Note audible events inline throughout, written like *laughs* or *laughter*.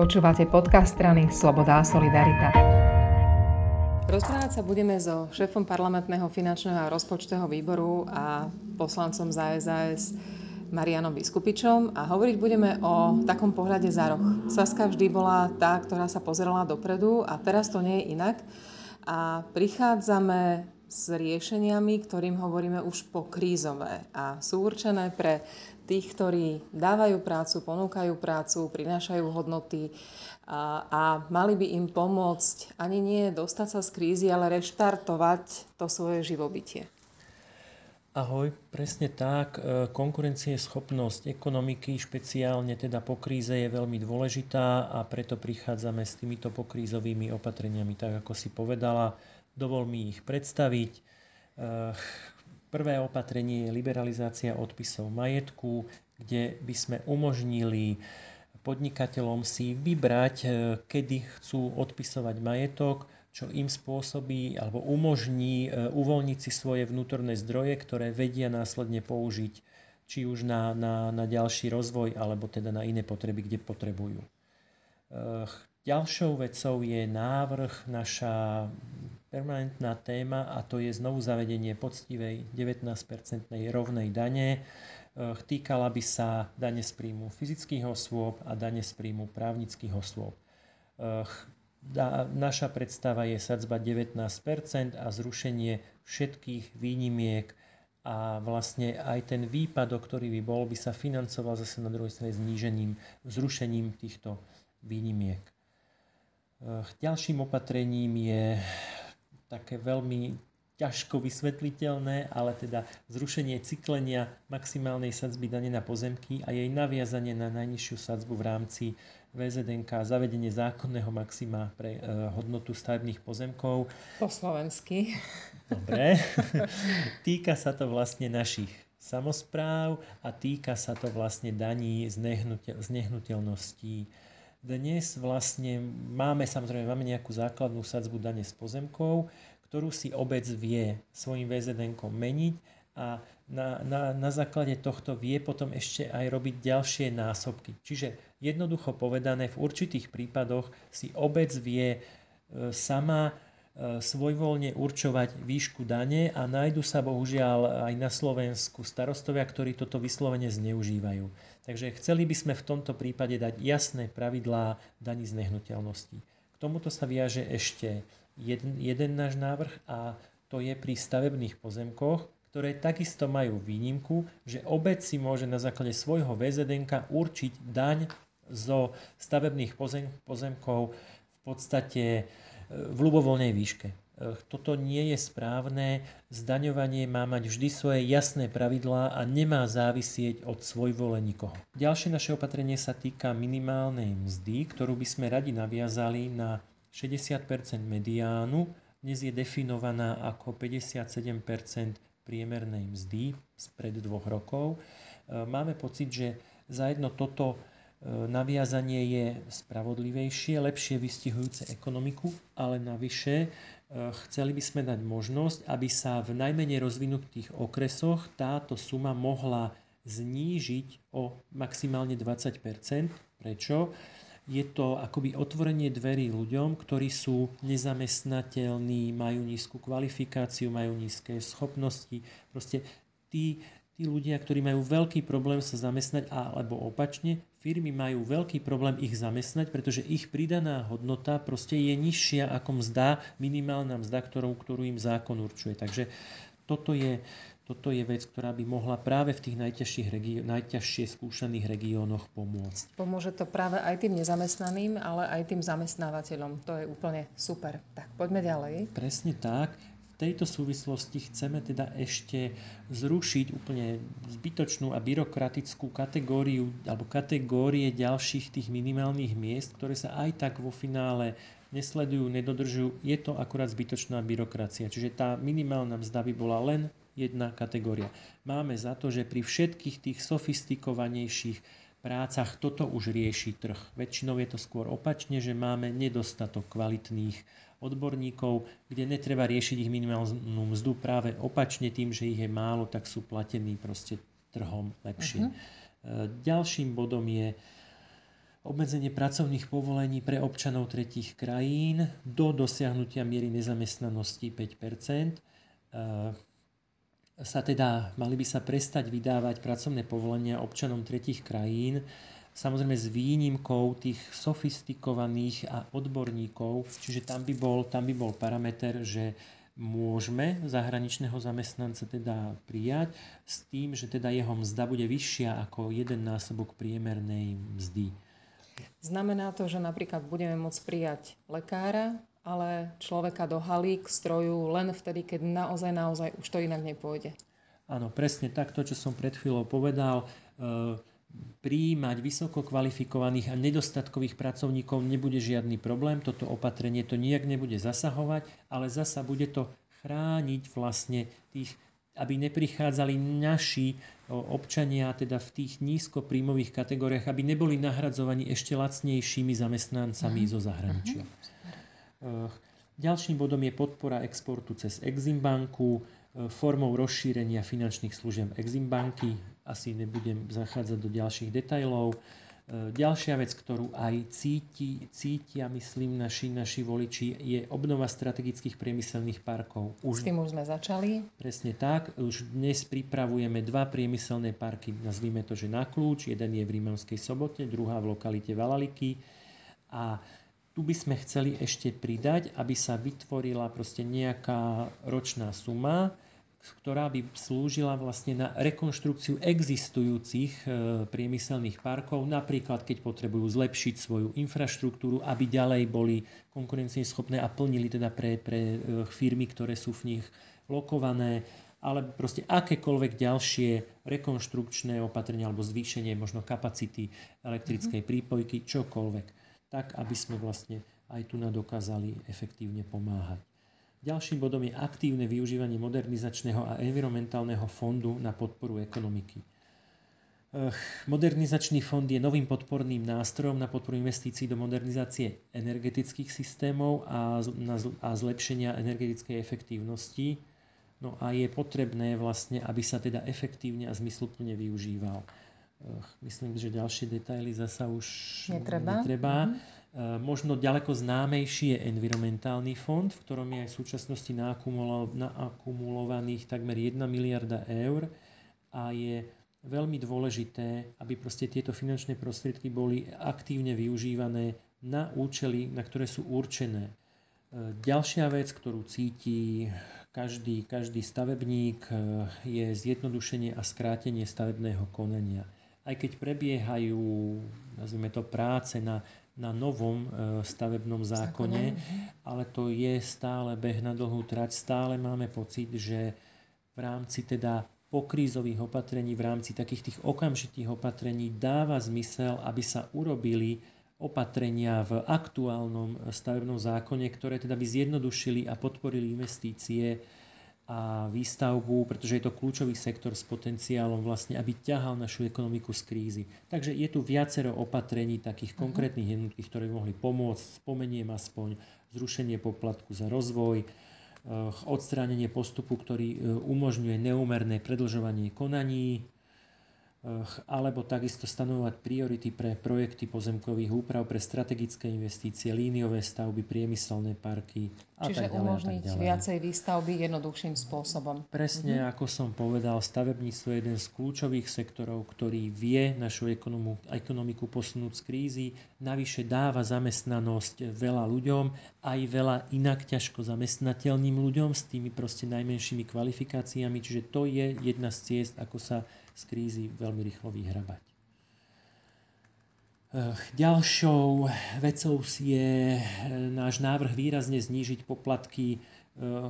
Počúvate podcast strany Sloboda a Solidarita. Rozprávať sa budeme so šéfom parlamentného finančného a rozpočtého výboru a poslancom za SAS Marianom Vyskupičom a hovoriť budeme o takom pohľade za roh. Saska vždy bola tá, ktorá sa pozerala dopredu a teraz to nie je inak. A prichádzame s riešeniami, ktorým hovoríme už po krízové a sú určené pre tých, ktorí dávajú prácu, ponúkajú prácu, prinášajú hodnoty a, a mali by im pomôcť ani nie dostať sa z krízy, ale reštartovať to svoje živobytie. Ahoj, presne tak. E, konkurencieschopnosť ekonomiky, špeciálne teda po kríze, je veľmi dôležitá a preto prichádzame s týmito pokrízovými opatreniami, tak ako si povedala. Dovol mi ich predstaviť. E, Prvé opatrenie je liberalizácia odpisov majetku, kde by sme umožnili podnikateľom si vybrať, e, kedy chcú odpisovať majetok, čo im spôsobí alebo umožní e, uvoľniť si svoje vnútorné zdroje, ktoré vedia následne použiť či už na, na, na ďalší rozvoj alebo teda na iné potreby, kde potrebujú. Ďalšou vecou je návrh naša permanentná téma a to je znovu zavedenie poctivej 19-percentnej rovnej dane. Eh, týkala by sa dane z príjmu fyzických osôb a dane z príjmu právnických osôb. Eh, naša predstava je sadzba 19% a zrušenie všetkých výnimiek a vlastne aj ten výpadok, ktorý by bol, by sa financoval zase na druhej strane znížením, zrušením týchto výnimiek. Eh, ďalším opatrením je také veľmi ťažko vysvetliteľné, ale teda zrušenie cyklenia maximálnej sadzby dane na pozemky a jej naviazanie na najnižšiu sadzbu v rámci VZNK, zavedenie zákonného maxima pre e, hodnotu stavebných pozemkov. Po slovensky. Dobre. *laughs* týka sa to vlastne našich samozpráv a týka sa to vlastne daní z, nehnuteľ, z nehnuteľností. Dnes vlastne máme, samozrejme, máme nejakú základnú sadzbu dane z pozemkov, ktorú si obec vie svojim VZN meniť a na, na, na základe tohto vie potom ešte aj robiť ďalšie násobky. Čiže jednoducho povedané, v určitých prípadoch si obec vie e, sama e, svojvoľne určovať výšku dane a nájdu sa bohužiaľ aj na Slovensku starostovia, ktorí toto vyslovene zneužívajú. Takže chceli by sme v tomto prípade dať jasné pravidlá daní z nehnuteľností. K tomuto sa viaže ešte jeden, jeden náš návrh a to je pri stavebných pozemkoch, ktoré takisto majú výnimku, že obec si môže na základe svojho VZDNK určiť daň zo stavebných pozem, pozemkov v podstate e, v ľubovoľnej výške. Toto nie je správne. Zdaňovanie má mať vždy svoje jasné pravidlá a nemá závisieť od svojvole nikoho. Ďalšie naše opatrenie sa týka minimálnej mzdy, ktorú by sme radi naviazali na 60% mediánu. Dnes je definovaná ako 57% priemernej mzdy spred dvoch rokov. E, máme pocit, že za jedno toto e, naviazanie je spravodlivejšie, lepšie vystihujúce ekonomiku, ale navyše Eh, chceli by sme dať možnosť, aby sa v najmenej rozvinutých okresoch táto suma mohla znížiť o maximálne 20% Prečo? Je to akoby otvorenie dverí ľuďom, ktorí sú nezamestnateľní, majú nízku kvalifikáciu, majú nízke schopnosti. Proste tí, tí ľudia, ktorí majú veľký problém sa zamestnať, alebo opačne, firmy majú veľký problém ich zamestnať, pretože ich pridaná hodnota proste je nižšia ako mzda, minimálna mzda, ktorú, ktorú im zákon určuje. Takže toto je, toto je vec, ktorá by mohla práve v tých najťažších regio- najťažšie skúšaných regiónoch pomôcť. Pomôže to práve aj tým nezamestnaným, ale aj tým zamestnávateľom. To je úplne super. Tak poďme ďalej. Presne tak tejto súvislosti chceme teda ešte zrušiť úplne zbytočnú a byrokratickú kategóriu alebo kategórie ďalších tých minimálnych miest, ktoré sa aj tak vo finále nesledujú, nedodržujú. Je to akurát zbytočná byrokracia. Čiže tá minimálna mzda by bola len jedna kategória. Máme za to, že pri všetkých tých sofistikovanejších prácach toto už rieši trh. Väčšinou je to skôr opačne, že máme nedostatok kvalitných odborníkov, kde netreba riešiť ich minimálnu mzdu práve opačne tým, že ich je málo, tak sú platení proste trhom lepšie. Uh-huh. Ďalším bodom je obmedzenie pracovných povolení pre občanov tretich krajín do dosiahnutia miery nezamestnanosti 5 sa teda, mali by sa prestať vydávať pracovné povolenia občanom tretich krajín, samozrejme s výnimkou tých sofistikovaných a odborníkov, čiže tam by bol, tam by bol parameter, že môžeme zahraničného zamestnanca teda prijať s tým, že teda jeho mzda bude vyššia ako jeden násobok priemernej mzdy. Znamená to, že napríklad budeme môcť prijať lekára, ale človeka do haly k stroju len vtedy, keď naozaj, naozaj už to inak nepôjde. Áno, presne tak, to, čo som pred chvíľou povedal, e, prijímať vysoko kvalifikovaných a nedostatkových pracovníkov nebude žiadny problém. Toto opatrenie to nijak nebude zasahovať, ale zasa bude to chrániť vlastne tých, aby neprichádzali naši občania teda v tých nízkopríjmových kategóriách, aby neboli nahradzovaní ešte lacnejšími zamestnancami uh-huh. zo zahraničia. Uh-huh. Ďalším bodom je podpora exportu cez Eximbanku formou rozšírenia finančných služieb Eximbanky asi nebudem zachádzať do ďalších detajlov. E, ďalšia vec, ktorú aj cíti, cítia, myslím, naši, naši voliči, je obnova strategických priemyselných parkov. Už, S tým už sme začali. Presne tak. Už dnes pripravujeme dva priemyselné parky, nazvime to, že na kľúč. Jeden je v Rímavskej sobote, druhá v lokalite Valaliky. A tu by sme chceli ešte pridať, aby sa vytvorila proste nejaká ročná suma, ktorá by slúžila vlastne na rekonštrukciu existujúcich e, priemyselných parkov, napríklad keď potrebujú zlepšiť svoju infraštruktúru, aby ďalej boli konkurencieschopné a plnili teda pre, pre e, firmy, ktoré sú v nich lokované, ale proste akékoľvek ďalšie rekonštrukčné opatrenia alebo zvýšenie možno kapacity elektrickej mm-hmm. prípojky, čokoľvek, tak aby sme vlastne aj tu dokázali efektívne pomáhať. Ďalším bodom je aktívne využívanie modernizačného a environmentálneho fondu na podporu ekonomiky. Modernizačný fond je novým podporným nástrojom na podporu investícií do modernizácie energetických systémov a, zlepšenia energetickej efektívnosti. No a je potrebné vlastne, aby sa teda efektívne a zmysluplne využíval. Myslím, že ďalšie detaily zasa už netreba. netreba. Mm-hmm. Eh, možno ďaleko známejší je environmentálny fond, v ktorom je aj v súčasnosti naakumulovaných takmer 1 miliarda eur a je veľmi dôležité, aby proste tieto finančné prostriedky boli aktívne využívané na účely, na ktoré sú určené. Eh, ďalšia vec, ktorú cíti každý, každý stavebník, eh, je zjednodušenie a skrátenie stavebného konania. Aj keď prebiehajú, nazvime to, práce na na novom e, stavebnom zákone, zákone, ale to je stále beh na dlhú trať. Stále máme pocit, že v rámci teda pokrízových opatrení, v rámci takých tých okamžitých opatrení dáva zmysel, aby sa urobili opatrenia v aktuálnom stavebnom zákone, ktoré teda by zjednodušili a podporili investície a výstavbu, pretože je to kľúčový sektor s potenciálom vlastne, aby ťahal našu ekonomiku z krízy. Takže je tu viacero opatrení takých uh-huh. konkrétnych jednotlivých, ktoré mohli pomôcť. Spomeniem aspoň zrušenie poplatku za rozvoj, eh, odstránenie postupu, ktorý eh, umožňuje neúmerné predlžovanie konaní, alebo takisto stanovať priority pre projekty pozemkových úprav, pre strategické investície, líniové stavby, priemyselné parky a Čiže tak ďalej, umožniť tak ďalej. viacej výstavby jednoduchším spôsobom. Presne, mm-hmm. ako som povedal, stavebníctvo je jeden z kľúčových sektorov, ktorý vie našu ekonomiku, ekonomiku posunúť z krízy, navyše dáva zamestnanosť veľa ľuďom, aj veľa inak ťažko zamestnateľným ľuďom s tými proste najmenšími kvalifikáciami, čiže to je jedna z ciest, ako sa z krízy veľmi rýchlo vyhrabať. Ďalšou vecou je e, náš návrh výrazne znížiť poplatky e,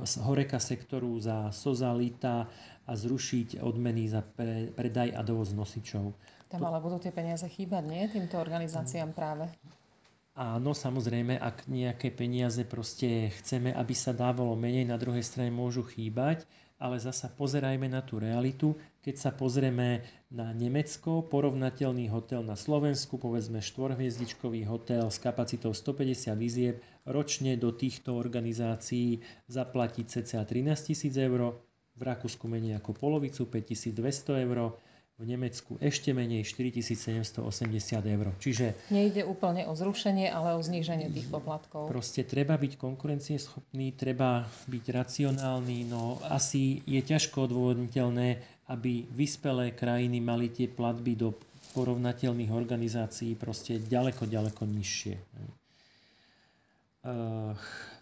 z horeka sektoru za sozalita a zrušiť odmeny za predaj a dovoz nosičov. Tam ale budú tie peniaze chýbať, nie? Týmto organizáciám práve. Áno, samozrejme, ak nejaké peniaze proste chceme, aby sa dávalo menej, na druhej strane môžu chýbať, ale zasa pozerajme na tú realitu. Keď sa pozrieme na Nemecko, porovnateľný hotel na Slovensku, povedzme štvorhviezdičkový hotel s kapacitou 150 vizieb, ročne do týchto organizácií zaplatí cca 13 000 eur, v Rakúsku menej ako polovicu, 5200 eur, v v Nemecku ešte menej 4780 eur. Čiže... Nejde úplne o zrušenie, ale o zníženie tých poplatkov. Proste treba byť konkurencieschopný, treba byť racionálny, no asi je ťažko odôvodniteľné, aby vyspelé krajiny mali tie platby do porovnateľných organizácií proste ďaleko, ďaleko nižšie.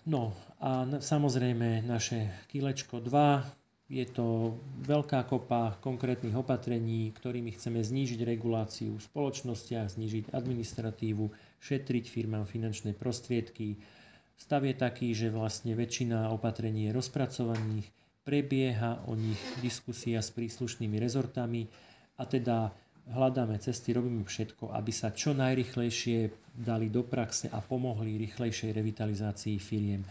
No a samozrejme naše kilečko 2, je to veľká kopa konkrétnych opatrení, ktorými chceme znížiť reguláciu v spoločnostiach, znížiť administratívu, šetriť firmám finančné prostriedky. Stav je taký, že vlastne väčšina opatrení je rozpracovaných, prebieha o nich diskusia s príslušnými rezortami a teda hľadáme cesty, robíme všetko, aby sa čo najrychlejšie dali do praxe a pomohli rýchlejšej revitalizácii firiem.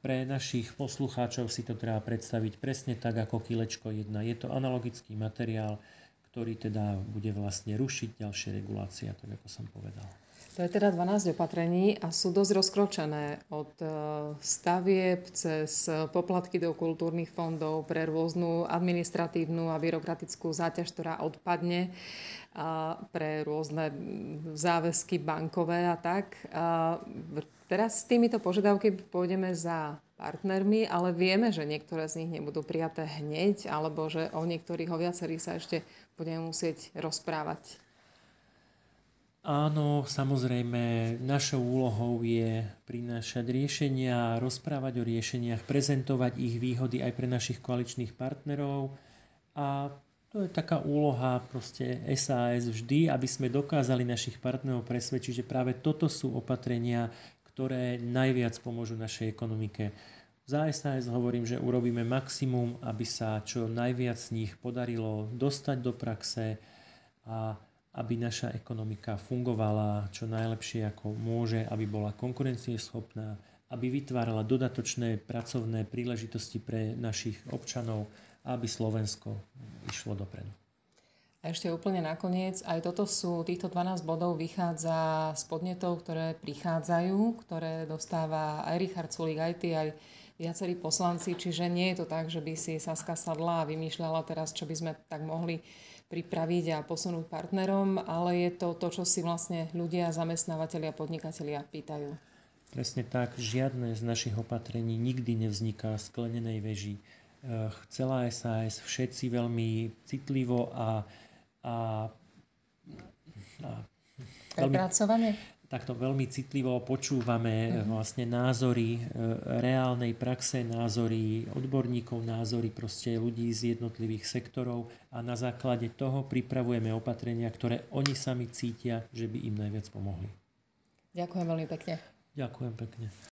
Pre našich poslucháčov si to treba predstaviť presne tak ako kilečko 1. Je to analogický materiál, ktorý teda bude vlastne rušiť ďalšie regulácie, tak ako som povedal. To je teda 12 opatrení a sú dosť rozkročené od e, stavieb cez poplatky do kultúrnych fondov pre rôznu administratívnu a byrokratickú záťaž, ktorá odpadne a pre rôzne záväzky bankové a tak. A teraz s týmito požiadavky pôjdeme za partnermi, ale vieme, že niektoré z nich nebudú prijaté hneď, alebo že o niektorých, o viacerých sa ešte budeme musieť rozprávať. Áno, samozrejme, našou úlohou je prinášať riešenia, rozprávať o riešeniach, prezentovať ich výhody aj pre našich koaličných partnerov a to je taká úloha proste SAS vždy, aby sme dokázali našich partnerov presvedčiť, že práve toto sú opatrenia, ktoré najviac pomôžu našej ekonomike. Za SAS hovorím, že urobíme maximum, aby sa čo najviac z nich podarilo dostať do praxe a aby naša ekonomika fungovala čo najlepšie ako môže, aby bola konkurencieschopná, aby vytvárala dodatočné pracovné príležitosti pre našich občanov, aby Slovensko išlo dopredu. A ešte úplne nakoniec, aj toto sú, týchto 12 bodov vychádza z podnetov, ktoré prichádzajú, ktoré dostáva aj Richard Sulik, aj ty, aj viacerí poslanci, čiže nie je to tak, že by si Saska sadla a vymýšľala teraz, čo by sme tak mohli pripraviť a posunúť partnerom, ale je to to, čo si vlastne ľudia, zamestnávateľia, podnikatelia pýtajú. Presne tak, žiadne z našich opatrení nikdy nevzniká v sklenenej veži. Eh, chcela SAS všetci veľmi citlivo a, a, a veľmi, takto veľmi citlivo počúvame uh-huh. vlastne názory eh, reálnej praxe, názory odborníkov, názory proste ľudí z jednotlivých sektorov a na základe toho pripravujeme opatrenia, ktoré oni sami cítia, že by im najviac pomohli. Ďakujem veľmi pekne. Ďakujem pekne.